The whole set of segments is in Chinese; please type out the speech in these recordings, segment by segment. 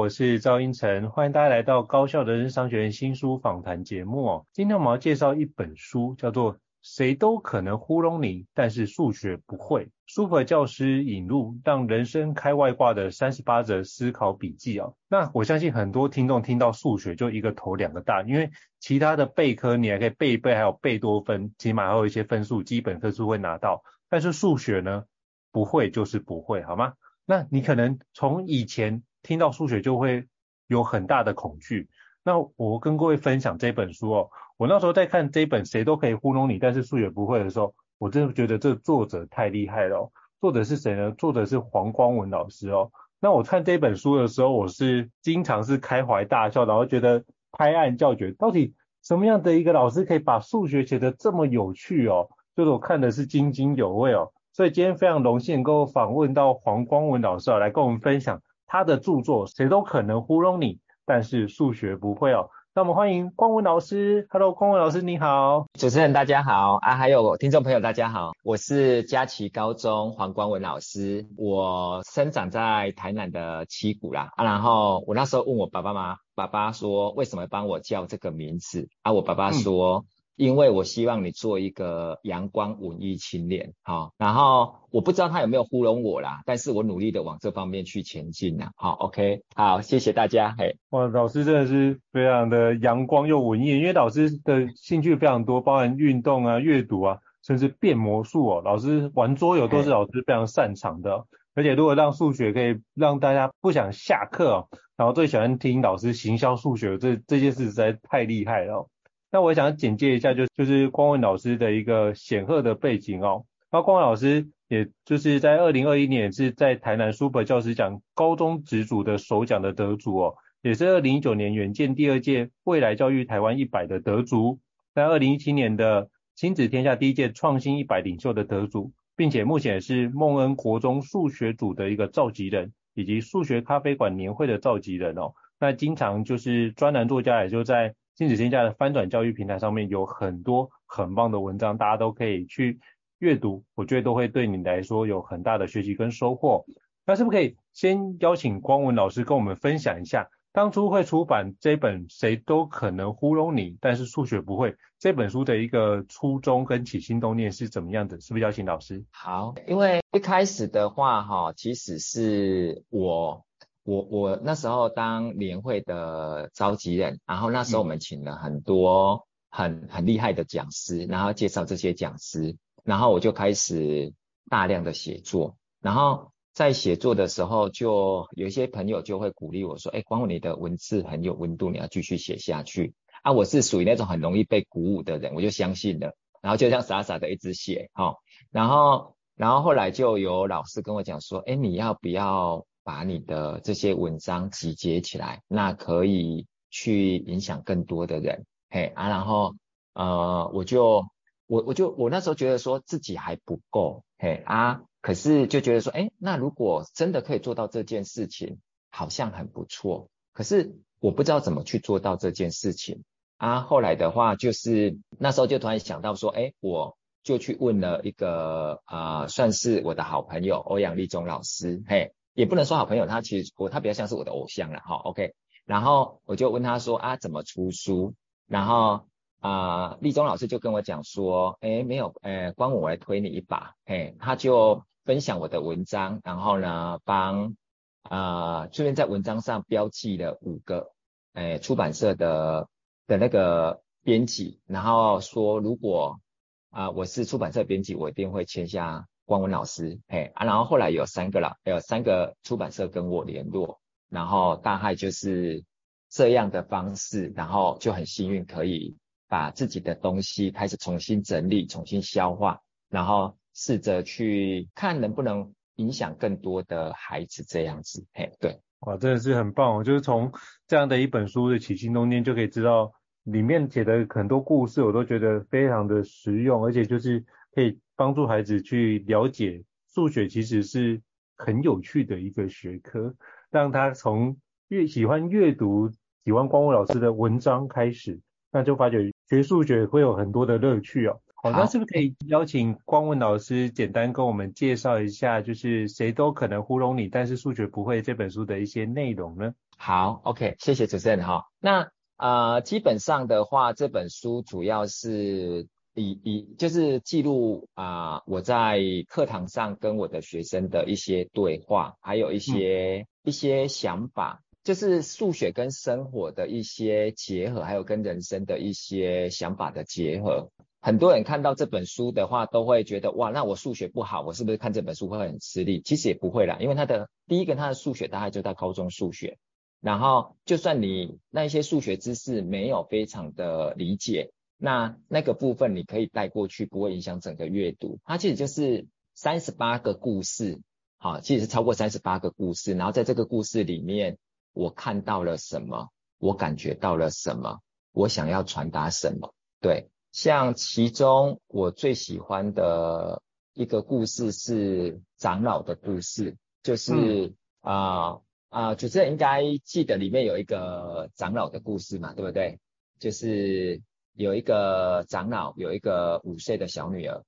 我是赵英成，欢迎大家来到高校的人生商学院新书访谈节目哦。今天我们要介绍一本书，叫做《谁都可能糊弄你，但是数学不会》。Super 教师引入让人生开外挂的三十八则思考笔记啊。那我相信很多听众听到数学就一个头两个大，因为其他的备科你还可以背一背，还有贝多芬，起码还有一些分数，基本分数会拿到。但是数学呢，不会就是不会，好吗？那你可能从以前。听到数学就会有很大的恐惧。那我跟各位分享这本书哦，我那时候在看这本谁都可以糊弄你，但是数学不会的时候，我真的觉得这作者太厉害了。作者是谁呢？作者是黄光文老师哦。那我看这本书的时候，我是经常是开怀大笑，然后觉得拍案叫绝。到底什么样的一个老师可以把数学写得这么有趣哦？就是我看的是津津有味哦。所以今天非常荣幸能够访问到黄光文老师哦，来跟我们分享。他的著作谁都可能糊弄你，但是数学不会哦。那我们欢迎光文老师。Hello，光文老师你好。主持人大家好啊，还有听众朋友大家好，我是佳琪高中黄光文老师。我生长在台南的七股啦啊，然后我那时候问我爸爸妈妈，爸爸说为什么帮我叫这个名字啊？我爸爸说。嗯因为我希望你做一个阳光文艺青年，好，然后我不知道他有没有糊弄我啦，但是我努力的往这方面去前进啦，好，OK，好，谢谢大家，嘿，哇，老师真的是非常的阳光又文艺，因为老师的兴趣非常多，包含运动啊、阅读啊，甚至变魔术哦，老师玩桌游都是老师非常擅长的，而且如果让数学可以让大家不想下课哦，然后最喜欢听老师行销数学，这这件事实在太厉害了。那我想简介一下，就就是光文老师的一个显赫的背景哦。那光文老师也就是在二零二一年是在台南 Super 教师奖高中职组的首奖的得主哦，也是二零一九年远见第二届未来教育台湾一百的得主，在二零一七年的亲子天下第一届创新一百领袖的得主，并且目前也是孟恩国中数学组的一个召集人，以及数学咖啡馆年会的召集人哦。那经常就是专栏作家，也就在。亲子天下的翻转教育平台上面有很多很棒的文章，大家都可以去阅读，我觉得都会对你来说有很大的学习跟收获。那是不是可以先邀请光文老师跟我们分享一下，当初会出版这本《谁都可能糊弄你，但是数学不会》这本书的一个初衷跟起心动念是怎么样的？是不是邀请老师？好，因为一开始的话哈，其实是我。我我那时候当年会的召集人，然后那时候我们请了很多很很厉害的讲师，然后介绍这些讲师，然后我就开始大量的写作，然后在写作的时候，就有一些朋友就会鼓励我说，哎，光文你的文字很有温度，你要继续写下去啊！我是属于那种很容易被鼓舞的人，我就相信了，然后就这样傻傻的一直写，好，然后然后后来就有老师跟我讲说，哎，你要不要？把你的这些文章集结起来，那可以去影响更多的人，嘿啊，然后呃，我就我我就我那时候觉得说自己还不够，嘿啊，可是就觉得说，哎，那如果真的可以做到这件事情，好像很不错。可是我不知道怎么去做到这件事情啊。后来的话，就是那时候就突然想到说，哎，我就去问了一个啊、呃，算是我的好朋友欧阳立中老师，嘿，也不能说好朋友，他其实我他比较像是我的偶像了，哈，OK。然后我就问他说啊，怎么出书？然后。啊、呃，立中老师就跟我讲说，诶，没有，诶，光我来推你一把，诶，他就分享我的文章，然后呢，帮啊，顺、便在文章上标记了五个，诶，出版社的的那个编辑，然后说，如果啊、我是出版社编辑，我一定会签下光文老师，诶，啊，然后后来有三个了，有三个出版社跟我联络，然后大概就是这样的方式，然后就很幸运可以。把自己的东西开始重新整理、重新消化，然后试着去看能不能影响更多的孩子这样子。嘿，对，哇，真的是很棒哦！就是从这样的一本书的起心动念，就可以知道里面写的很多故事，我都觉得非常的实用，而且就是可以帮助孩子去了解数学其实是很有趣的一个学科，让他从越喜欢阅读、喜欢光文老师的文章开始，那就发觉。学数学会有很多的乐趣哦。好，那是不是可以邀请光文老师简单跟我们介绍一下，就是谁都可能糊弄你，但是数学不会这本书的一些内容呢？好，OK，谢谢主持人哈。那呃，基本上的话，这本书主要是以以就是记录啊、呃，我在课堂上跟我的学生的一些对话，还有一些、嗯、一些想法。就是数学跟生活的一些结合，还有跟人生的一些想法的结合。很多人看到这本书的话，都会觉得哇，那我数学不好，我是不是看这本书会很吃力？其实也不会啦，因为他的第一个，他的数学大概就在高中数学。然后，就算你那一些数学知识没有非常的理解，那那个部分你可以带过去，不会影响整个阅读。它其实就是三十八个故事，好，其实是超过三十八个故事。然后在这个故事里面。我看到了什么？我感觉到了什么？我想要传达什么？对，像其中我最喜欢的一个故事是长老的故事，就是啊啊，主持人应该记得里面有一个长老的故事嘛，对不对？就是有一个长老有一个五岁的小女儿，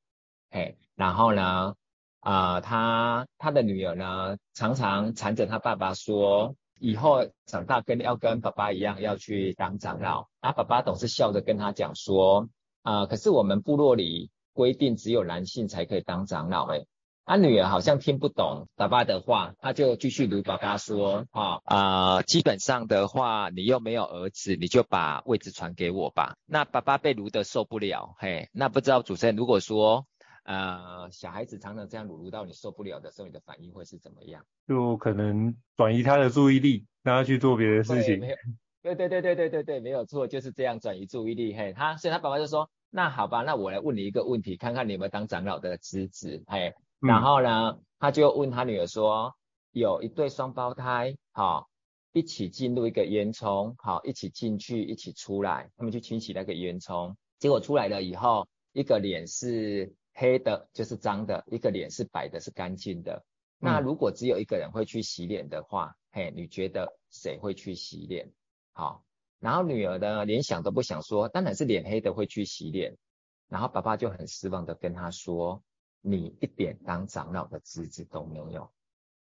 嘿，然后呢啊，他他的女儿呢常常缠着他爸爸说。以后长大跟要跟爸爸一样要去当长老，啊，爸爸总是笑着跟他讲说，啊、可是我们部落里规定只有男性才可以当长老，诶，他女儿好像听不懂爸爸的话，他就继续卢爸爸说，啊、哦，啊、呃，基本上的话，你又没有儿子，你就把位置传给我吧。那爸爸被卢得受不了，嘿，那不知道主持人如果说。呃，小孩子常常这样撸撸到你受不了的时候，你的反应会是怎么样？就可能转移他的注意力，让他去做别的事情。对对对对对对对，没有错，就是这样转移注意力。嘿，他所以他爸爸就说：“那好吧，那我来问你一个问题，看看你有没有当长老的资质。”嘿，然后呢，嗯、他就问他女儿说：“有一对双胞胎，好、哦，一起进入一个烟囱，好、哦，一起进去，一起出来，他们去清洗那个烟囱，结果出来了以后，一个脸是。”黑的就是脏的，一个脸是白的，是干净的。那如果只有一个人会去洗脸的话，嗯、嘿，你觉得谁会去洗脸？好，然后女儿呢，连想都不想说，当然是脸黑的会去洗脸。然后爸爸就很失望的跟他说：“你一点当长老的资质都没有。”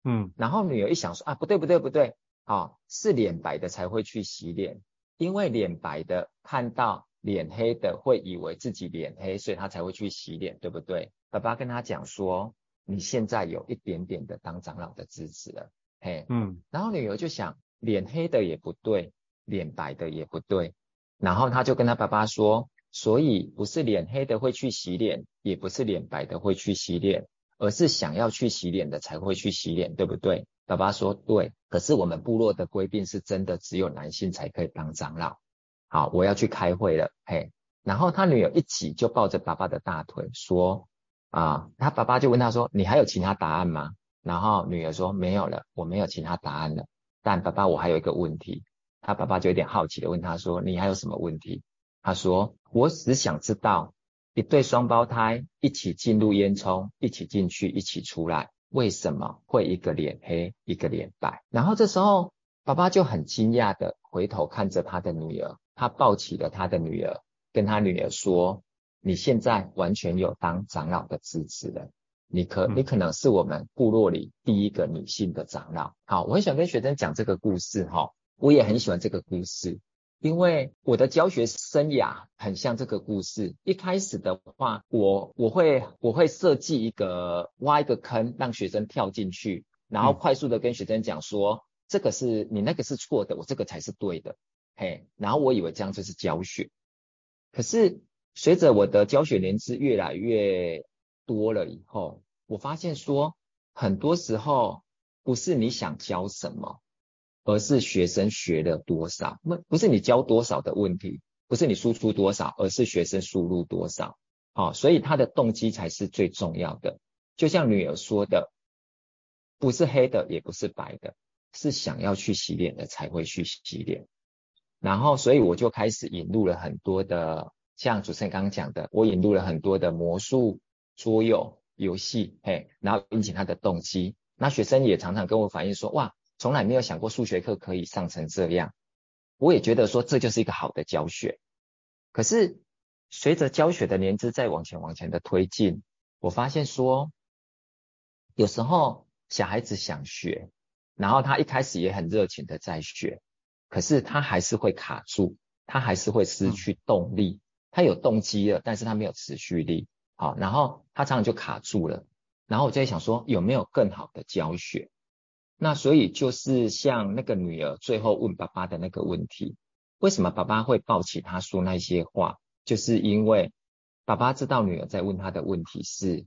嗯，然后女儿一想说：“啊，不对不对不对，啊，是脸白的才会去洗脸，因为脸白的看到。”脸黑的会以为自己脸黑，所以他才会去洗脸，对不对？爸爸跟他讲说，你现在有一点点的当长老的资质了，嘿，嗯。然后女儿就想，脸黑的也不对，脸白的也不对，然后他就跟他爸爸说，所以不是脸黑的会去洗脸，也不是脸白的会去洗脸，而是想要去洗脸的才会去洗脸，对不对？爸爸说对，可是我们部落的规定是真的，只有男性才可以当长老。好，我要去开会了，嘿，然后他女儿一起就抱着爸爸的大腿说，啊，他爸爸就问他说，你还有其他答案吗？然后女儿说没有了，我没有其他答案了。但爸爸，我还有一个问题。他爸爸就有点好奇的问他说，你还有什么问题？他说，我只想知道，一对双胞胎一起进入烟囱，一起进去，一起出来，为什么会一个脸黑，一个脸白？然后这时候，爸爸就很惊讶的回头看着他的女儿，他抱起了他的女儿，跟他女儿说：“你现在完全有当长老的资质了，你可你可能是我们部落里第一个女性的长老。”好，我很喜欢跟学生讲这个故事哈，我也很喜欢这个故事。因为我的教学生涯很像这个故事。一开始的话，我我会我会设计一个挖一个坑，让学生跳进去，然后快速的跟学生讲说，嗯、这个是你那个是错的，我这个才是对的。嘿，然后我以为这样就是教学。可是随着我的教学年资越来越多了以后，我发现说，很多时候不是你想教什么。而是学生学了多少，不不是你教多少的问题，不是你输出多少，而是学生输入多少。好，所以他的动机才是最重要的。就像女儿说的，不是黑的，也不是白的，是想要去洗脸的才会去洗脸。然后，所以我就开始引入了很多的，像主持人刚刚讲的，我引入了很多的魔术、桌游、游戏，嘿，然后引起他的动机。那学生也常常跟我反映说，哇。从来没有想过数学课可以上成这样，我也觉得说这就是一个好的教学。可是随着教学的年资在往前往前的推进，我发现说，有时候小孩子想学，然后他一开始也很热情的在学，可是他还是会卡住，他还是会失去动力。他有动机了，但是他没有持续力。好，然后他常常就卡住了。然后我就在想说，有没有更好的教学？那所以就是像那个女儿最后问爸爸的那个问题，为什么爸爸会抱起她说那些话？就是因为爸爸知道女儿在问他的问题是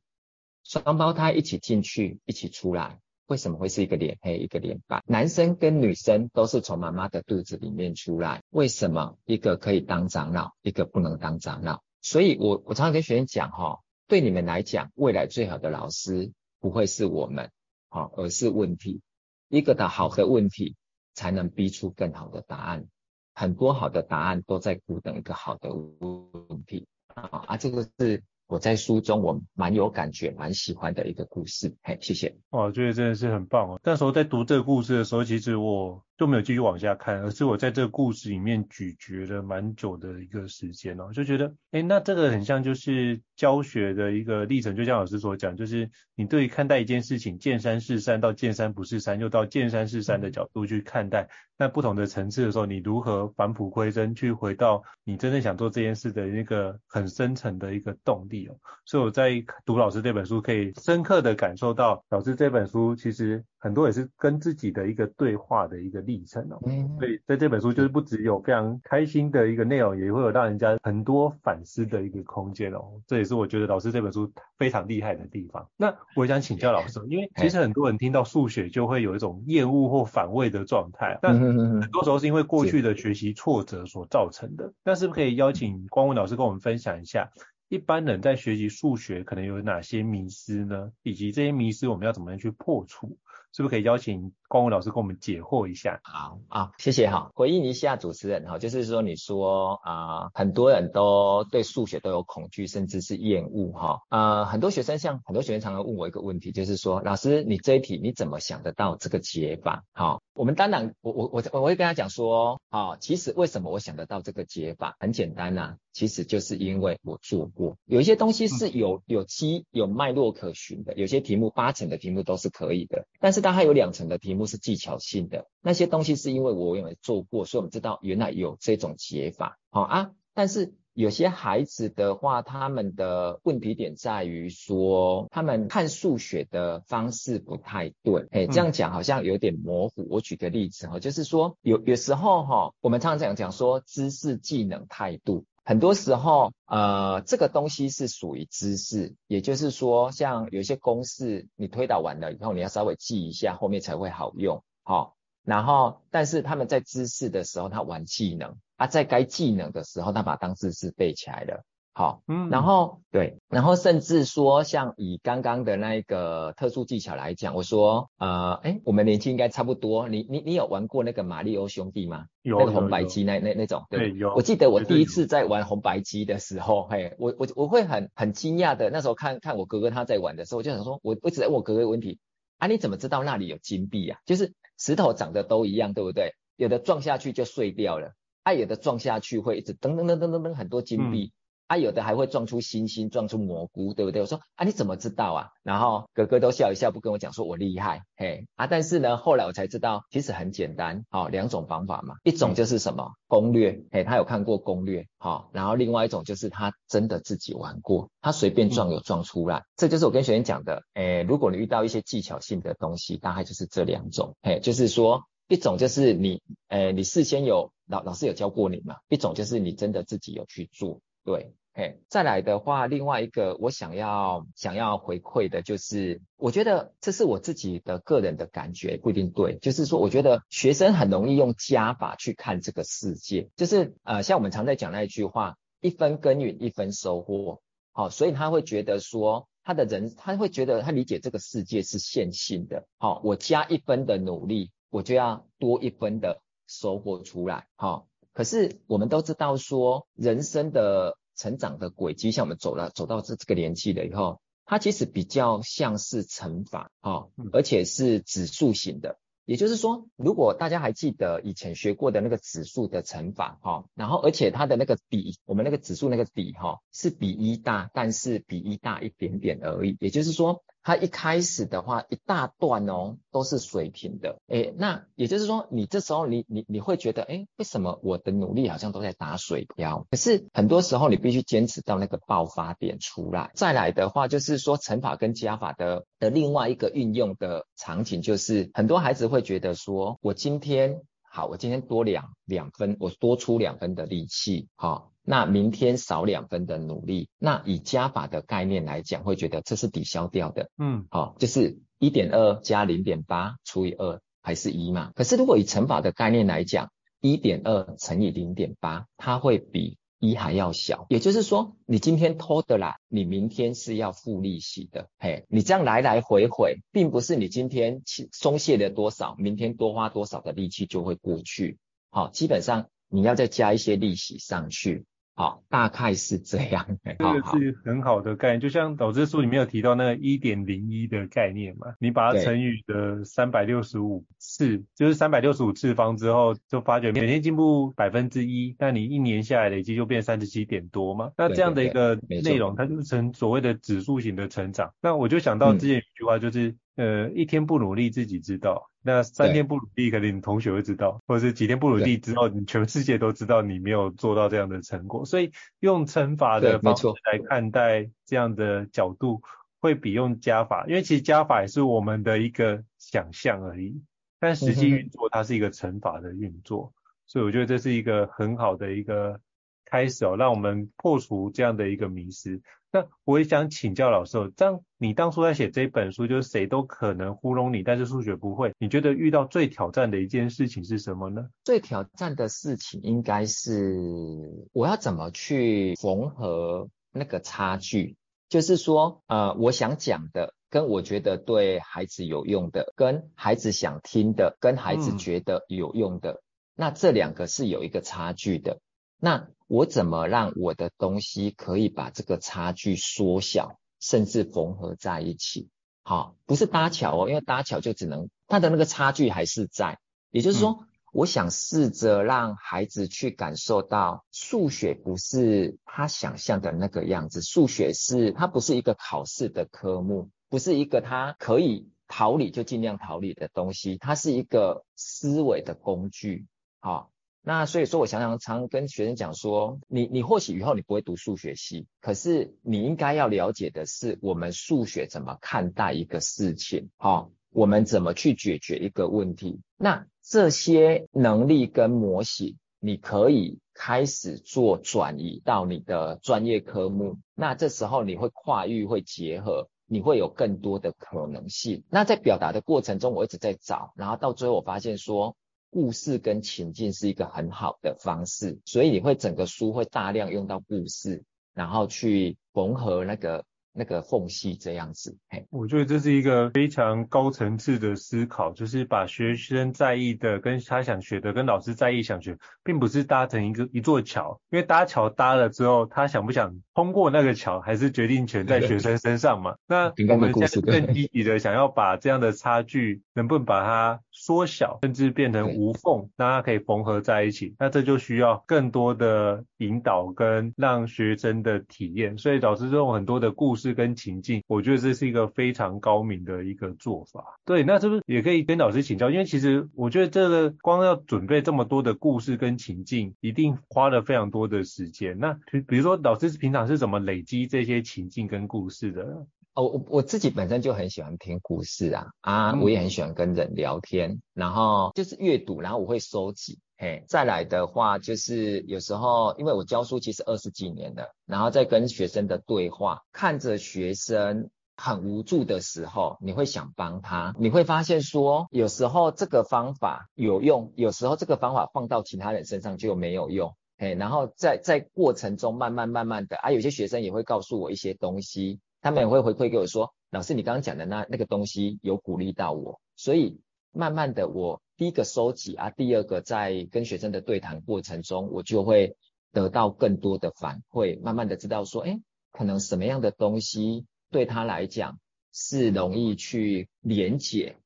双胞胎一起进去一起出来，为什么会是一个脸黑一个脸白？男生跟女生都是从妈妈的肚子里面出来，为什么一个可以当长老，一个不能当长老？所以我我常常跟学生讲哈，对你们来讲，未来最好的老师不会是我们，好，而是问题。一个的好的问题，才能逼出更好的答案。很多好的答案都在苦等一个好的问题啊！啊，这个是。我在书中我蛮有感觉，蛮喜欢的一个故事，嘿，谢谢。哇，我觉得真的是很棒哦。那时候在读这个故事的时候，其实我都没有继续往下看，而是我在这个故事里面咀嚼了蛮久的一个时间哦，就觉得，哎，那这个很像就是教学的一个历程，就像老师所讲，就是你对于看待一件事情，见山是山到见山不是山，又到见山是山的角度去看待，那不同的层次的时候，你如何返璞归真，去回到你真正想做这件事的那个很深层的一个动力哦。所以我在读老师这本书，可以深刻的感受到老师这本书其实很多也是跟自己的一个对话的一个历程哦。所以在这本书就是不只有非常开心的一个内容，也会有让人家很多反思的一个空间哦。这也是我觉得老师这本书非常厉害的地方。那我想请教老师，因为其实很多人听到数学就会有一种厌恶或反胃的状态，但很多时候是因为过去的学习挫折所造成的。那是不是可以邀请光文老师跟我们分享一下？一般人在学习数学可能有哪些迷失呢？以及这些迷失我们要怎么样去破除？是不是可以邀请光文老师跟我们解惑一下？好啊，谢谢哈。回应一下主持人哈，就是说你说啊、呃，很多人都对数学都有恐惧，甚至是厌恶哈。呃，很多学生像很多学生常常问我一个问题，就是说老师，你这一题你怎么想得到这个解法？好，我们当然我我我我会跟他讲说，好，其实为什么我想得到这个解法？很简单呐、啊，其实就是因为我做过，有一些东西是有有机有脉络可循的，有些题目八成的题目都是可以的，但是。但还有两层的题目是技巧性的，那些东西是因为我有做过，所以我们知道原来有这种解法，好啊。但是有些孩子的话，他们的问题点在于说，他们看数学的方式不太对，哎，这样讲好像有点模糊。我举个例子哈，就是说有有时候哈，我们常常讲讲说知识、技能、态度。很多时候，呃，这个东西是属于知识，也就是说，像有些公式你推导完了以后，你要稍微记一下，后面才会好用，好、然后，但是他们在知识的时候，他玩技能；啊，在该技能的时候，他把当知识背起来了。好，嗯，然后对，然后甚至说像以刚刚的那个特殊技巧来讲，我说，呃，哎，我们年纪应该差不多，你你你有玩过那个马里欧兄弟吗？有，那个红白机那那那种，对，有。我记得我第一次在玩红白机的时候，嘿，我我我会很很惊讶的，那时候看看我哥哥他在玩的时候，我就想说，我我一直在问我哥哥问题，啊，你怎么知道那里有金币啊？就是石头长得都一样，对不对？有的撞下去就碎掉了，啊，有的撞下去会一直噔噔噔噔噔噔很多金币。嗯啊，有的还会撞出星星，撞出蘑菇，对不对？我说啊，你怎么知道啊？然后哥哥都笑一笑，不跟我讲，说我厉害，嘿啊。但是呢，后来我才知道，其实很简单，好、哦，两种方法嘛。一种就是什么攻略，嘿，他有看过攻略，好、哦。然后另外一种就是他真的自己玩过，他随便撞有撞出来。嗯、这就是我跟学员讲的，诶，如果你遇到一些技巧性的东西，大概就是这两种，嘿，就是说一种就是你，诶，你事先有老老师有教过你嘛？一种就是你真的自己有去做。对，嘿，再来的话，另外一个我想要想要回馈的就是，我觉得这是我自己的个人的感觉，不一定对。就是说，我觉得学生很容易用加法去看这个世界，就是呃，像我们常在讲那一句话，一分耕耘一分收获，好，所以他会觉得说，他的人他会觉得他理解这个世界是线性的，好，我加一分的努力，我就要多一分的收获出来，好。可是我们都知道说，人生的成长的轨迹，像我们走了走到这这个年纪了以后，它其实比较像是乘法，哈，而且是指数型的。也就是说，如果大家还记得以前学过的那个指数的乘法，哈，然后而且它的那个底，我们那个指数那个底，哈，是比一大，但是比一大一点点而已。也就是说。它一开始的话，一大段哦都是水平的，诶，那也就是说，你这时候你你你会觉得，诶，为什么我的努力好像都在打水漂？可是很多时候你必须坚持到那个爆发点出来。再来的话，就是说乘法跟加法的的另外一个运用的场景，就是很多孩子会觉得说，我今天好，我今天多两两分，我多出两分的力气，好。那明天少两分的努力，那以加法的概念来讲，会觉得这是抵消掉的，嗯，好、哦，就是一点二加零点八除以二还是一嘛。可是如果以乘法的概念来讲，一点二乘以零点八，它会比一还要小。也就是说，你今天偷的啦，你明天是要付利息的。嘿，你这样来来回回，并不是你今天松懈了多少，明天多花多少的力气就会过去。好、哦，基本上你要再加一些利息上去。好，大概是这样。这个是很好的概念，就像导致书里面有提到那个一点零一的概念嘛，你把它乘以的三百六十五次，就是三百六十五次方之后，就发觉每天进步百分之一，那你一年下来累计就变三十七点多嘛。那这样的一个内容，它就是成所谓的指数型的成长。那我就想到之前有一句话，就是、嗯、呃，一天不努力自己知道。那三天不努力，可能你同学会知道，或者是几天不努力之后，你全世界都知道你没有做到这样的成果。所以用乘法的方式来看待这样的角度，会比用加法，因为其实加法也是我们的一个想象而已，但实际运作它是一个乘法的运作，所以我觉得这是一个很好的一个开始哦，让我们破除这样的一个迷思。那我也想请教老师哦，这样你当初在写这本书，就是谁都可能糊弄你，但是数学不会。你觉得遇到最挑战的一件事情是什么呢？最挑战的事情应该是我要怎么去缝合那个差距，就是说，呃，我想讲的跟我觉得对孩子有用的，跟孩子想听的，跟孩子觉得有用的，嗯、那这两个是有一个差距的。那我怎么让我的东西可以把这个差距缩小，甚至缝合在一起？好，不是搭桥哦，因为搭桥就只能它的那个差距还是在。也就是说，嗯、我想试着让孩子去感受到，数学不是他想象的那个样子，数学是它不是一个考试的科目，不是一个他可以逃离就尽量逃离的东西，它是一个思维的工具。好。那所以说，我常常常跟学生讲说，你你或许以后你不会读数学系，可是你应该要了解的是，我们数学怎么看待一个事情，好，我们怎么去解决一个问题。那这些能力跟模型，你可以开始做转移到你的专业科目。那这时候你会跨域会结合，你会有更多的可能性。那在表达的过程中，我一直在找，然后到最后我发现说。故事跟情境是一个很好的方式，所以你会整个书会大量用到故事，然后去缝合那个。那个缝隙这样子，嘿，我觉得这是一个非常高层次的思考，就是把学生在意的跟他想学的，跟老师在意想学，并不是搭成一个一座桥，因为搭桥搭了之后，他想不想通过那个桥，还是决定权在学生身上嘛。那 我们现在更积极的想要把这样的差距，能不能把它缩小，甚至变成无缝，让它可以缝合在一起，那这就需要更多的引导跟让学生的体验，所以老师这种很多的故事。跟情境，我觉得这是一个非常高明的一个做法。对，那是不是也可以跟老师请教？因为其实我觉得这个光要准备这么多的故事跟情境，一定花了非常多的时间。那比如说老师平常是怎么累积这些情境跟故事的？哦，我我自己本身就很喜欢听故事啊，啊，我也很喜欢跟人聊天，嗯、然后就是阅读，然后我会收集。嘿，再来的话就是有时候，因为我教书其实二十几年了，然后在跟学生的对话，看着学生很无助的时候，你会想帮他，你会发现说，有时候这个方法有用，有时候这个方法放到其他人身上就没有用。嘿，然后在在过程中慢慢慢慢的啊，有些学生也会告诉我一些东西，他们也会回馈给我说，老师你刚刚讲的那那个东西有鼓励到我，所以慢慢的我。第一个收集啊，第二个在跟学生的对谈过程中，我就会得到更多的反馈，慢慢的知道说，哎，可能什么样的东西对他来讲是容易去连接，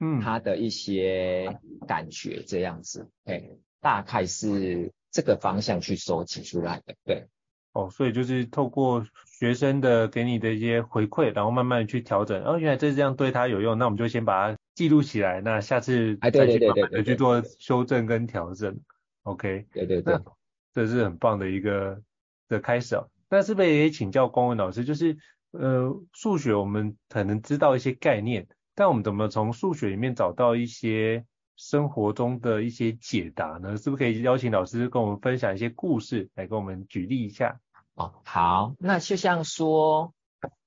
嗯，他的一些感觉这样子，哎，大概是这个方向去收集出来的，对。哦，所以就是透过学生的给你的一些回馈，然后慢慢去调整。哦，原来这这样对他有用，那我们就先把它记录起来。那下次再去慢慢的去做修正跟调整。OK，对对对，这是很棒的一个的开始哦。那是不是也请教光文老师？就是呃，数学我们可能知道一些概念，但我们怎么从数学里面找到一些生活中的一些解答呢？是不是可以邀请老师跟我们分享一些故事，来跟我们举例一下？哦，好，那就像说，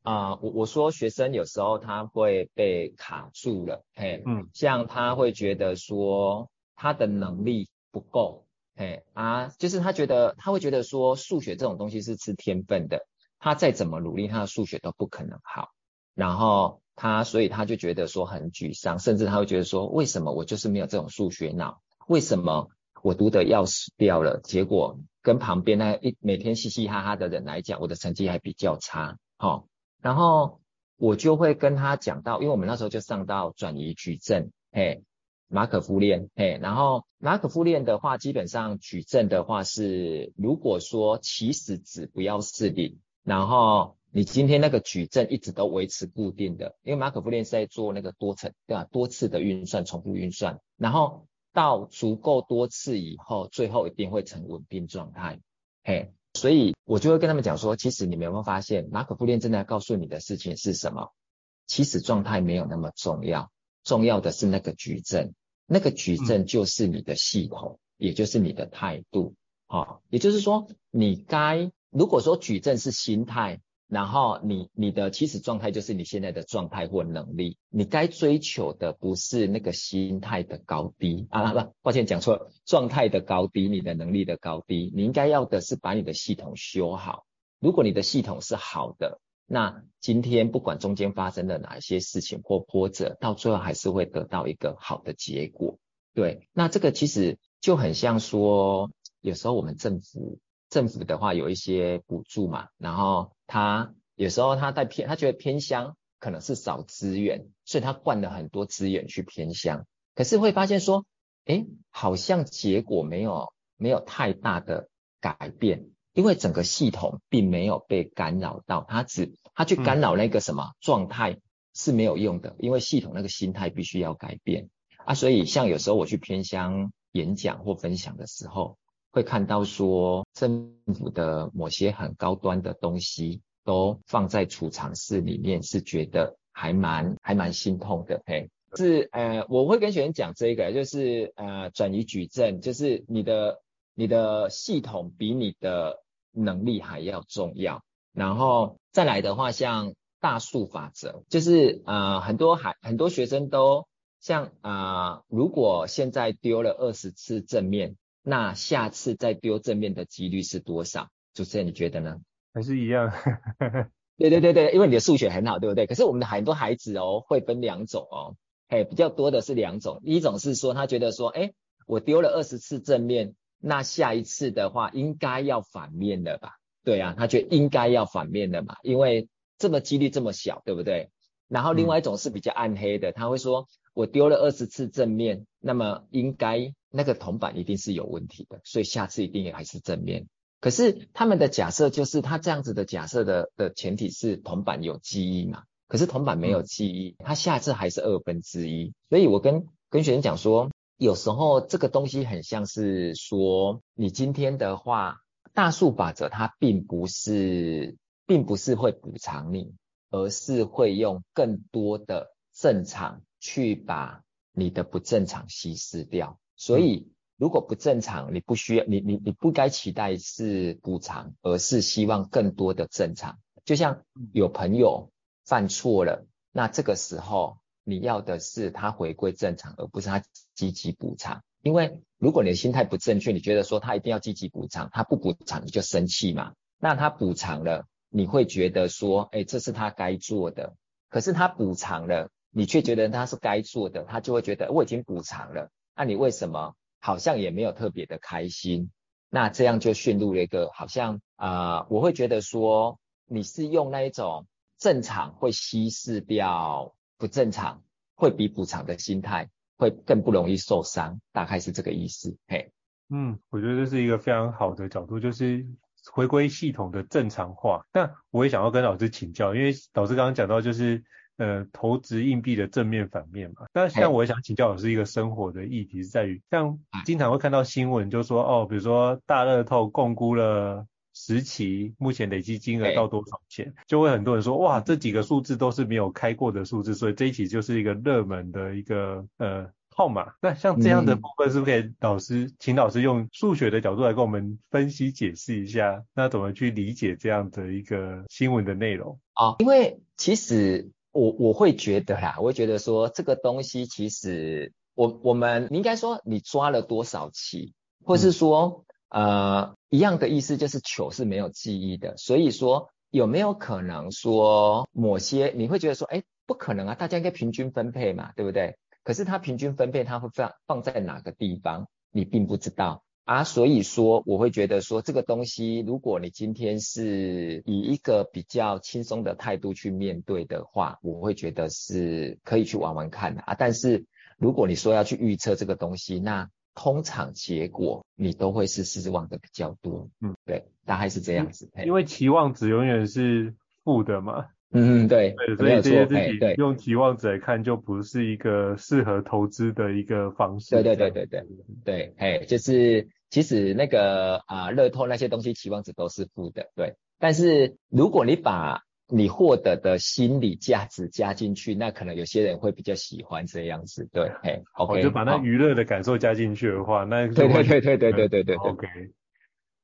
啊、呃，我我说学生有时候他会被卡住了，嘿，嗯，像他会觉得说他的能力不够，嘿啊，就是他觉得他会觉得说数学这种东西是吃天分的，他再怎么努力，他的数学都不可能好，然后他所以他就觉得说很沮丧，甚至他会觉得说，为什么我就是没有这种数学脑？为什么我读的要死掉了？结果。跟旁边那一每天嘻嘻哈哈的人来讲，我的成绩还比较差，齁。然后我就会跟他讲到，因为我们那时候就上到转移矩阵，嘿，马可夫链，嘿。然后马可夫链的话，基本上矩阵的话是，如果说起始值不要是零，然后你今天那个矩阵一直都维持固定的，因为马可夫链是在做那个多层，对吧？多次的运算，重复运算，然后。到足够多次以后，最后一定会成稳定状态。嘿，所以我就会跟他们讲说，其实你们有没有发现，马可夫链正在告诉你的事情是什么？其实状态没有那么重要，重要的是那个矩阵，那个矩阵就是你的系统，嗯、也就是你的态度。好、哦，也就是说，你该如果说矩阵是心态。然后你你的起始状态就是你现在的状态或能力，你该追求的不是那个心态的高低啊，不，抱歉讲错了，状态的高低，你的能力的高低，你应该要的是把你的系统修好。如果你的系统是好的，那今天不管中间发生了哪一些事情或波折，到最后还是会得到一个好的结果。对，那这个其实就很像说，有时候我们政府。政府的话有一些补助嘛，然后他有时候他在偏，他觉得偏乡可能是少资源，所以他灌了很多资源去偏乡，可是会发现说，哎，好像结果没有没有太大的改变，因为整个系统并没有被干扰到，他只他去干扰那个什么、嗯、状态是没有用的，因为系统那个心态必须要改变啊，所以像有时候我去偏乡演讲或分享的时候。会看到说政府的某些很高端的东西都放在储藏室里面，是觉得还蛮还蛮心痛的。嘿，是呃，我会跟学生讲这个，就是呃转移矩阵，就是你的你的系统比你的能力还要重要。然后再来的话，像大数法则，就是呃很多还很多学生都像啊、如果现在丢了二十次正面。那下次再丢正面的几率是多少？主持人你觉得呢？还是一样。对对对对，因为你的数学很好，对不对？可是我们的很多孩子哦，会分两种哦，哎，比较多的是两种，一种是说他觉得说，哎，我丢了二十次正面，那下一次的话应该要反面的吧？对啊，他觉得应该要反面的嘛，因为这么几率这么小，对不对？然后另外一种是比较暗黑的，嗯、他会说我丢了二十次正面，那么应该那个铜板一定是有问题的，所以下次一定也还是正面。可是他们的假设就是他这样子的假设的的前提是铜板有记忆嘛？可是铜板没有记忆，它下次还是二分之一。所以我跟跟学生讲说，有时候这个东西很像是说，你今天的话，大数法则它并不是，并不是会补偿你，而是会用更多的正常去把你的不正常稀释掉。所以。如果不正常，你不需要，你你你不该期待是补偿，而是希望更多的正常。就像有朋友犯错了，那这个时候你要的是他回归正常，而不是他积极补偿。因为如果你的心态不正确，你觉得说他一定要积极补偿，他不补偿你就生气嘛。那他补偿了，你会觉得说，哎，这是他该做的。可是他补偿了，你却觉得他是该做的，他就会觉得我已经补偿了，那你为什么？好像也没有特别的开心，那这样就陷入了一个好像啊、我会觉得说你是用那一种正常会稀释掉不正常，会比补偿的心态会更不容易受伤，大概是这个意思。嘿，嗯，我觉得这是一个非常好的角度，就是回归系统的正常化。但我也想要跟老师请教，因为老师刚刚讲到就是。呃，投掷硬币的正面反面嘛。那像我想请教老师一个生活的议题是在于，像经常会看到新闻，就说哦，比如说大乐透共估了十期，目前累计金额到多少钱，就会很多人说哇，这几个数字都是没有开过的数字，所以这一期就是一个热门的一个呃号码。那像这样的部分，是不是可以老师请老师用数学的角度来跟我们分析解释一下，那怎么去理解这样的一个新闻的内容啊？因为其实。我我会觉得啦，我会觉得说这个东西其实我我们你应该说你抓了多少期，或是说、嗯、呃一样的意思就是球是没有记忆的，所以说有没有可能说某些你会觉得说哎不可能啊，大家应该平均分配嘛，对不对？可是它平均分配它会放放在哪个地方，你并不知道。啊，所以说我会觉得说这个东西，如果你今天是以一个比较轻松的态度去面对的话，我会觉得是可以去玩玩看的啊。但是如果你说要去预测这个东西，那通常结果你都会是失望的比较多。嗯，对，大概是这样子。因为期望值永远是负的嘛。嗯，对，对，所以这些自己用期望值来看，就不是一个适合投资的一个方式。对，对，对，对，对，对，哎，就是其实那个啊，乐透那些东西期望值都是负的，对。但是如果你把你获得的心理价值加进去，那可能有些人会比较喜欢这样子，对，哎，OK，我就把那娱乐的感受加进去的话，那对，对，对，对，对，对，对，对，OK，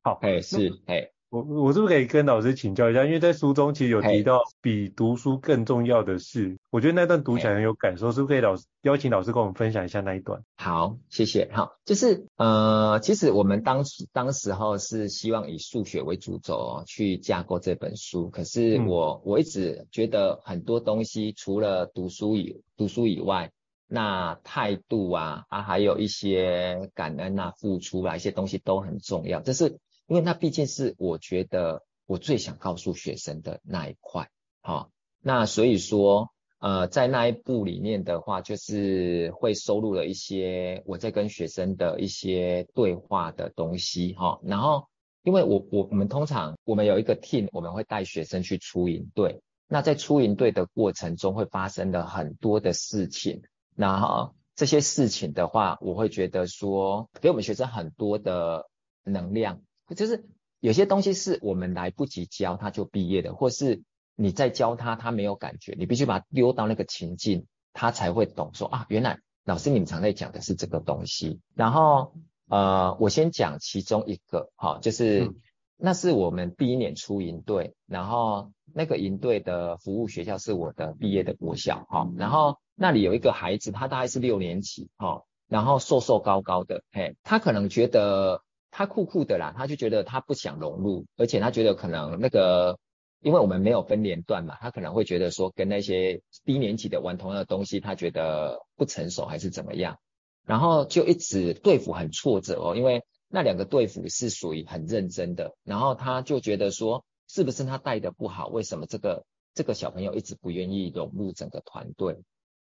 好，哎，是，哎。我我是不是可以跟老师请教一下？因为在书中其实有提到比读书更重要的事，我觉得那段读起来很有感受，是不是可以老师邀请老师跟我们分享一下那一段？好，谢谢。好，就是呃，其实我们当时当时候是希望以数学为主轴哦，去架构这本书。可是我、嗯、我一直觉得很多东西除了读书以读书以外，那态度啊啊，还有一些感恩啊、付出啊一些东西都很重要。这是。因为那毕竟是我觉得我最想告诉学生的那一块，好，那所以说，呃，在那一部里面的话，就是会收录了一些我在跟学生的一些对话的东西，哈，然后因为我我我们通常我们有一个 team，我们会带学生去出营队，那在出营队的过程中会发生了很多的事情，然后这些事情的话，我会觉得说给我们学生很多的能量。就是有些东西是我们来不及教他就毕业的，或是你在教他他没有感觉，你必须把他丢到那个情境，他才会懂说啊，原来老师你们常在讲的是这个东西。然后呃，我先讲其中一个，哈，就是、嗯、那是我们第一年出营队，然后那个营队的服务学校是我的毕业的国校，哈，然后那里有一个孩子，他大概是六年级，哈，然后瘦瘦高高的，嘿，他可能觉得。他酷酷的啦，他就觉得他不想融入，而且他觉得可能那个，因为我们没有分年段嘛，他可能会觉得说跟那些低年级的玩同样的东西，他觉得不成熟还是怎么样，然后就一直对付很挫折哦，因为那两个对付是属于很认真的，然后他就觉得说，是不是他带的不好？为什么这个这个小朋友一直不愿意融入整个团队？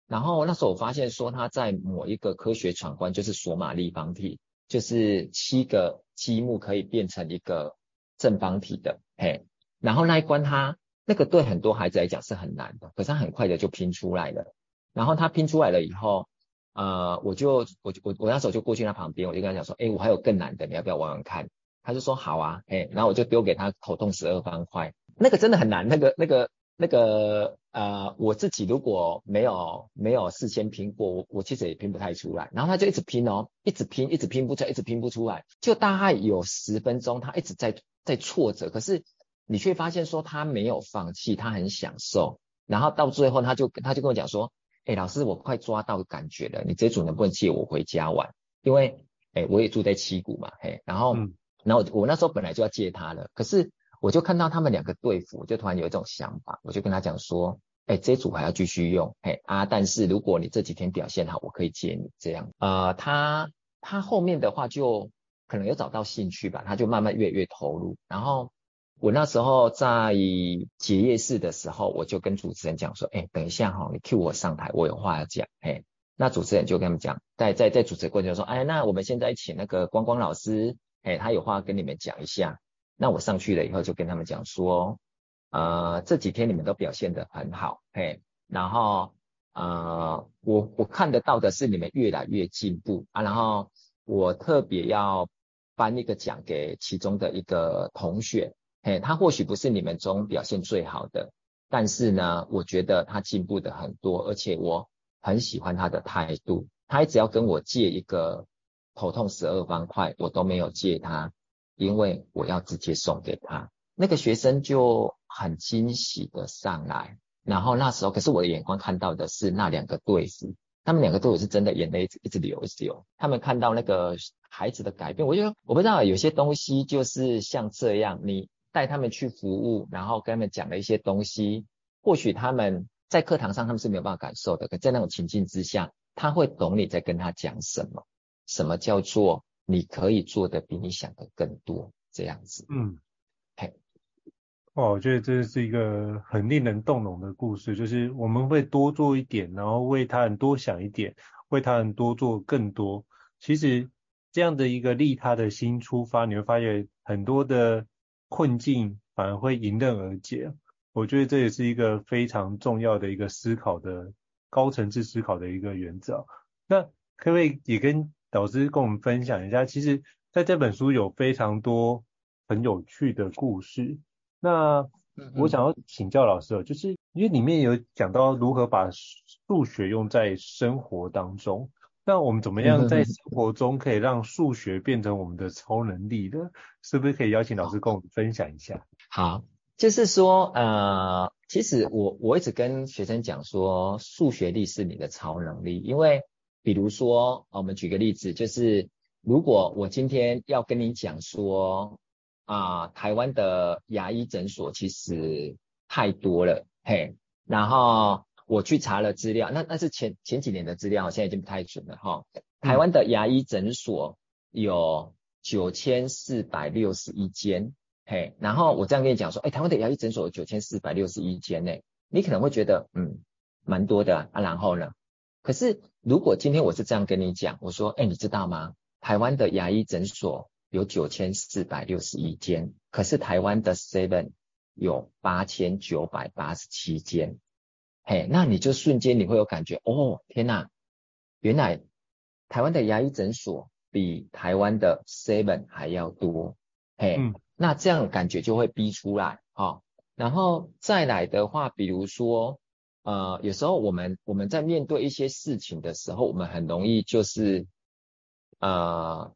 然后那时候我发现说他在某一个科学闯关，就是索马立方体。就是七个积木可以变成一个正方体的，嘿，然后那一关他那个对很多孩子来讲是很难的，可是他很快的就拼出来了。然后他拼出来了以后，呃，我就我我我那时候就过去他旁边，我就跟他讲说，哎，我还有更难的，你要不要玩玩看？他就说好啊，嘿，然后我就丢给他头痛十二方块，那个真的很难，那个那个。那个呃，我自己如果没有没有事先拼过，我我其实也拼不太出来。然后他就一直拼哦，一直拼，一直拼不出来，一直拼不出来。就大概有十分钟，他一直在在挫折，可是你却发现说他没有放弃，他很享受。然后到最后，他就他就跟我讲说：“哎，老师，我快抓到感觉了，你这组能不能借我回家玩？因为哎，我也住在七股嘛，嘿。然后，嗯、然后我，我那时候本来就要借他了，可是。我就看到他们两个对付，我就突然有一种想法，我就跟他讲说，哎，这组还要继续用，嘿啊，但是如果你这几天表现好，我可以借你这样。呃，他他后面的话就可能有找到兴趣吧，他就慢慢越来越投入。然后我那时候在结业式的时候，我就跟主持人讲说，哎，等一下哈，你 cue 我上台，我有话要讲，嘿。那主持人就跟他们讲，在在在主持过程中说，哎，那我们现在请那个光光老师，哎，他有话跟你们讲一下。那我上去了以后，就跟他们讲说，呃，这几天你们都表现得很好，嘿，然后呃，我我看得到的是你们越来越进步啊，然后我特别要颁一个奖给其中的一个同学，嘿，他或许不是你们中表现最好的，但是呢，我觉得他进步的很多，而且我很喜欢他的态度，他只要跟我借一个头痛十二方块，我都没有借他。因为我要直接送给他，那个学生就很惊喜的上来，然后那时候，可是我的眼光看到的是那两个队辅，他们两个队辅是真的眼泪一直流，一直流。他们看到那个孩子的改变，我觉得我不知道有些东西就是像这样，你带他们去服务，然后跟他们讲了一些东西，或许他们在课堂上他们是没有办法感受的，可在那种情境之下，他会懂你在跟他讲什么，什么叫做。你可以做的比你想的更多，这样子。嗯，嘿，哇，我觉得这是一个很令人动容的故事，就是我们会多做一点，然后为他人多想一点，为他人多做更多。其实这样的一个利他的心出发，你会发现很多的困境反而会迎刃而解。我觉得这也是一个非常重要的一个思考的高层次思考的一个原则。那可不可以也跟导师跟我们分享一下，其实在这本书有非常多很有趣的故事。那我想要请教老师，就是因为里面有讲到如何把数学用在生活当中，那我们怎么样在生活中可以让数学变成我们的超能力呢？是不是可以邀请老师跟我们分享一下？好，就是说，呃，其实我我一直跟学生讲说，数学力是你的超能力，因为。比如说，我们举个例子，就是如果我今天要跟你讲说，啊，台湾的牙医诊所其实太多了，嘿，然后我去查了资料，那那是前前几年的资料，现在已经不太准了哈。台湾的牙医诊所有九千四百六十一间，嘿，然后我这样跟你讲说，哎，台湾的牙医诊所有九千四百六十一间呢，你可能会觉得，嗯，蛮多的啊，然后呢？可是，如果今天我是这样跟你讲，我说，哎，你知道吗？台湾的牙医诊所有九千四百六十一间，可是台湾的 Seven 有八千九百八十七间，嘿，那你就瞬间你会有感觉，哦，天哪，原来台湾的牙医诊所比台湾的 Seven 还要多，嘿，嗯，那这样感觉就会逼出来，哦，然后再来的话，比如说。呃，有时候我们我们在面对一些事情的时候，我们很容易就是呃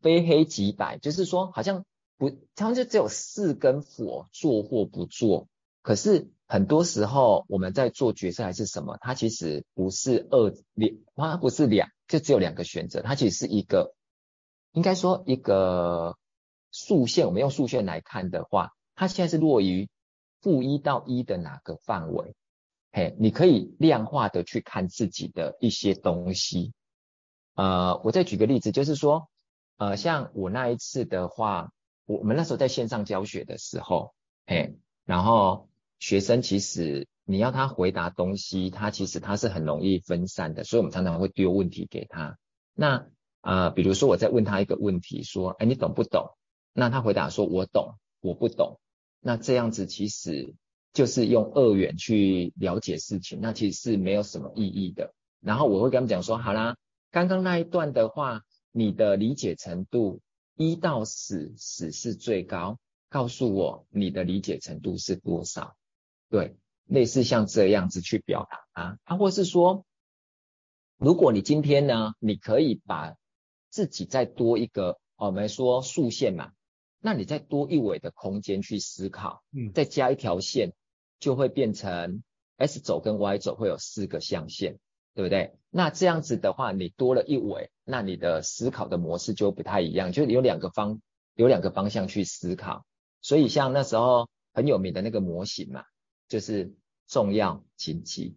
非黑即白，就是说好像不，他们就只有是跟否，做或不做。可是很多时候我们在做决策还是什么，它其实不是二两，它不是两，就只有两个选择，它其实是一个应该说一个竖线，我们用竖线来看的话，它现在是落于负一到一的哪个范围？嘿，你可以量化的去看自己的一些东西。呃，我再举个例子，就是说，呃，像我那一次的话，我们那时候在线上教学的时候，嘿，然后学生其实你要他回答东西，他其实他是很容易分散的，所以我们常常会丢问题给他。那呃，比如说我在问他一个问题，说，哎，你懂不懂？那他回答说，我懂，我不懂。那这样子其实就是用二元去了解事情，那其实是没有什么意义的。然后我会跟他们讲说，好啦，刚刚那一段的话，你的理解程度一到十，十是最高，告诉我你的理解程度是多少？对，类似像这样子去表达啊，啊，或是说，如果你今天呢，你可以把自己再多一个，哦，我们说竖线嘛。那你再多一维的空间去思考，嗯，再加一条线，就会变成 S 轴跟 Y 轴会有四个象限，对不对？那这样子的话，你多了一维，那你的思考的模式就不太一样，就有两个方，有两个方向去思考。所以像那时候很有名的那个模型嘛，就是重要紧急。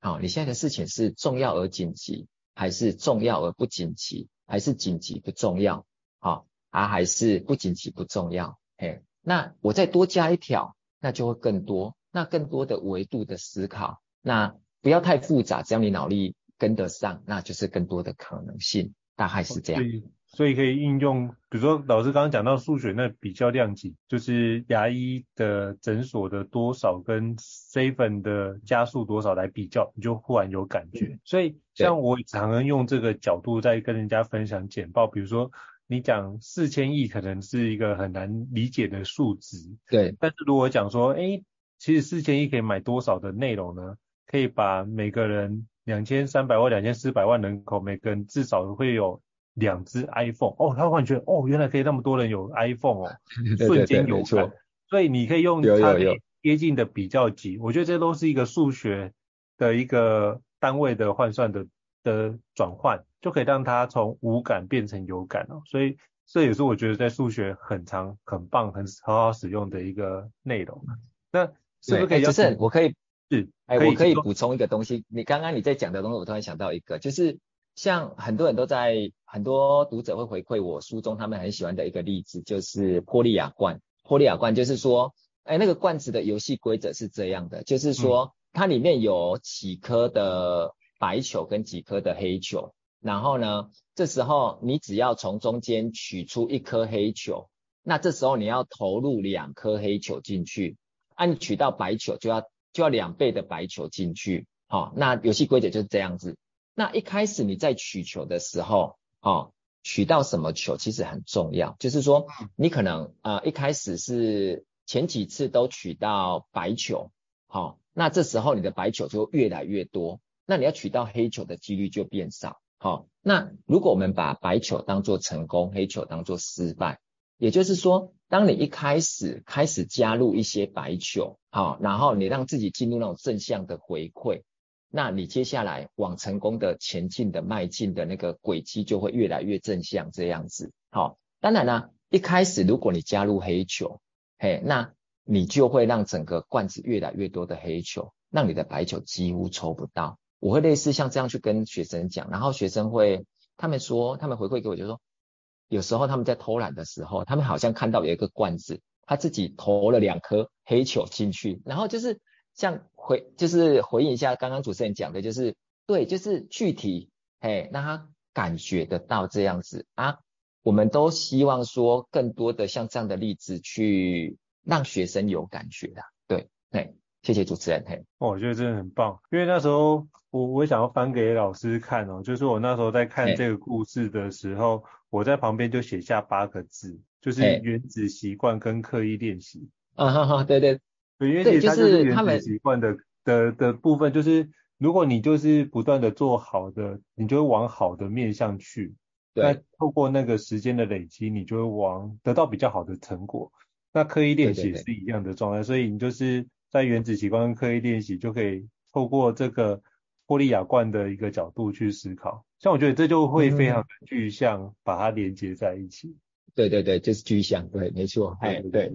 好，你现在的事情是重要而紧急，还是重要而不紧急，还是紧急不重要？好。啊，还是不紧急不重要，嘿，那我再多加一条，那就会更多，那更多的维度的思考，那不要太复杂，只要你脑力跟得上，那就是更多的可能性，大概是这样。所以，可以应用，比如说老师刚刚讲到数学那比较量级，就是牙医的诊所的多少跟 seven 的加速多少来比较，你就忽然有感觉。嗯、所以像我常常用这个角度在跟人家分享简报，比如说。你讲四千亿可能是一个很难理解的数值，对。但是如果讲说，哎，其实四千亿可以买多少的内容呢？可以把每个人两千三百万、两千四百万人口，每个人至少会有两只 iPhone。哦，他会觉得，哦，原来可以那么多人有 iPhone 哦，瞬间有感。所以你可以用它接近的比较级，我觉得这都是一个数学的一个单位的换算的的转换。就可以让它从无感变成有感哦，所以这也是我觉得在数学很长、很棒、很好好使用的一个内容。那是不是可以？就是我可以是，哎，我可以补充一个东西。你刚刚你在讲的东西，我突然想到一个，就是像很多人都在，很多读者会回馈我书中他们很喜欢的一个例子，就是波利亚罐。波利亚罐就是说，哎，那个罐子的游戏规则是这样的，就是说它里面有几颗的白球跟几颗的黑球。然后呢，这时候你只要从中间取出一颗黑球，那这时候你要投入两颗黑球进去，按、啊、你取到白球就要就要两倍的白球进去，好、哦，那游戏规则就是这样子。那一开始你在取球的时候，哦，取到什么球其实很重要，就是说你可能呃一开始是前几次都取到白球，好、哦，那这时候你的白球就越来越多，那你要取到黑球的几率就变少。好，那如果我们把白球当做成功，黑球当做失败，也就是说，当你一开始开始加入一些白球，好，然后你让自己进入那种正向的回馈，那你接下来往成功的前进的迈进的那个轨迹就会越来越正向这样子。好，当然呢，一开始如果你加入黑球，嘿，那你就会让整个罐子越来越多的黑球，让你的白球几乎抽不到。我会类似像这样去跟学生讲，然后学生会，他们说，他们回馈给我，就说，有时候他们在偷懒的时候，他们好像看到有一个罐子，他自己投了两颗黑球进去，然后就是像回，就是回应一下刚刚主持人讲的，就是对，就是具体，嘿，让他感觉得到这样子啊，我们都希望说更多的像这样的例子去让学生有感觉的，对，对。谢谢主持人，嘿，我觉得真的很棒，因为那时候我我想要翻给老师看哦，就是我那时候在看这个故事的时候，我在旁边就写下八个字，就是原子习惯跟刻意练习。啊哈哈，对对对，因为其实它就是原子习惯的的的部分，就是如果你就是不断的做好的，你就会往好的面向去，对，那透过那个时间的累积，你就会往得到比较好的成果。那刻意练习是一样的状态，所以你就是。在原子习惯跟刻意练习，就可以透过这个玻利亚罐的一个角度去思考，像我觉得这就会非常的具象，把它连接在一起。对对对，就是具象，对，没错，哎，对，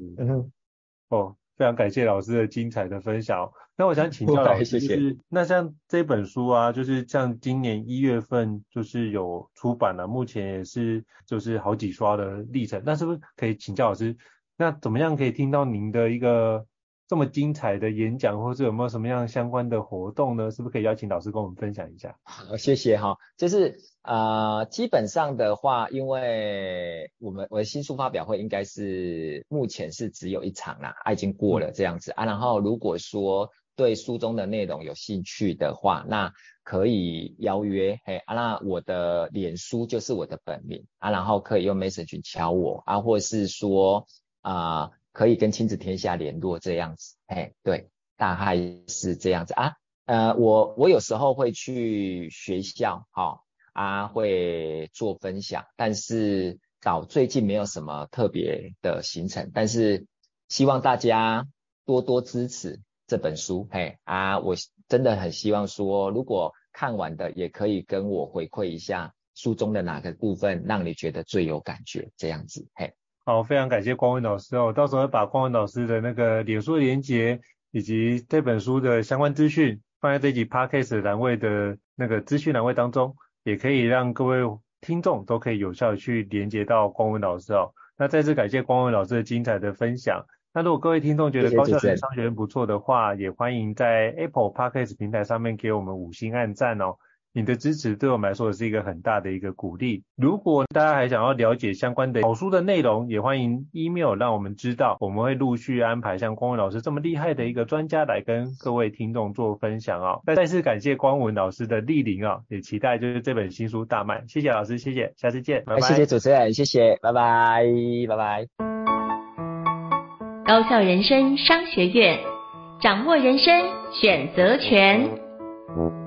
哦，非常感谢老师的精彩的分享。那我想请教老师，就是那像这本书啊，就是像今年一月份就是有出版了，目前也是就是好几刷的历程，那是不是可以请教老师，那怎么样可以听到您的一个这么精彩的演讲，或是有没有什么样相关的活动呢？是不是可以邀请老师跟我们分享一下？好，谢谢哈。就是呃，基本上的话，因为我们我的新书发表会应该是目前是只有一场啦，啊，已经过了这样子啊。然后如果说对书中的内容有兴趣的话，那可以邀约嘿啊。那我的脸书就是我的本名啊，然后可以用 message 敲我啊，或是说啊。呃可以跟亲子天下联络这样子，哎，对，大概是这样子啊。呃，我我有时候会去学校，哈、啊，会做分享，但是到最近没有什么特别的行程，但是希望大家多多支持这本书，嘿，啊，我真的很希望说，如果看完的也可以跟我回馈一下书中的哪个部分让你觉得最有感觉，这样子，嘿。好，非常感谢光文老师哦，到时候会把光文老师的那个脸书连接以及这本书的相关资讯放在这集 podcast 栏位的那个资讯栏位当中，也可以让各位听众都可以有效的去连接到光文老师哦。那再次感谢光文老师的精彩的分享。那如果各位听众觉得高效人商学院不错的话，也欢迎在 Apple Podcast 平台上面给我们五星按赞哦。你的支持对我们来说也是一个很大的一个鼓励。如果大家还想要了解相关的好书的内容，也欢迎 email 让我们知道，我们会陆续安排像光文老师这么厉害的一个专家来跟各位听众做分享哦。再次感谢光文老师的莅临啊，也期待就是这本新书大卖。谢谢老师，谢谢，下次见，拜拜。谢谢主持人，谢谢，拜拜，拜拜。高校人生商学院，掌握人生选择权。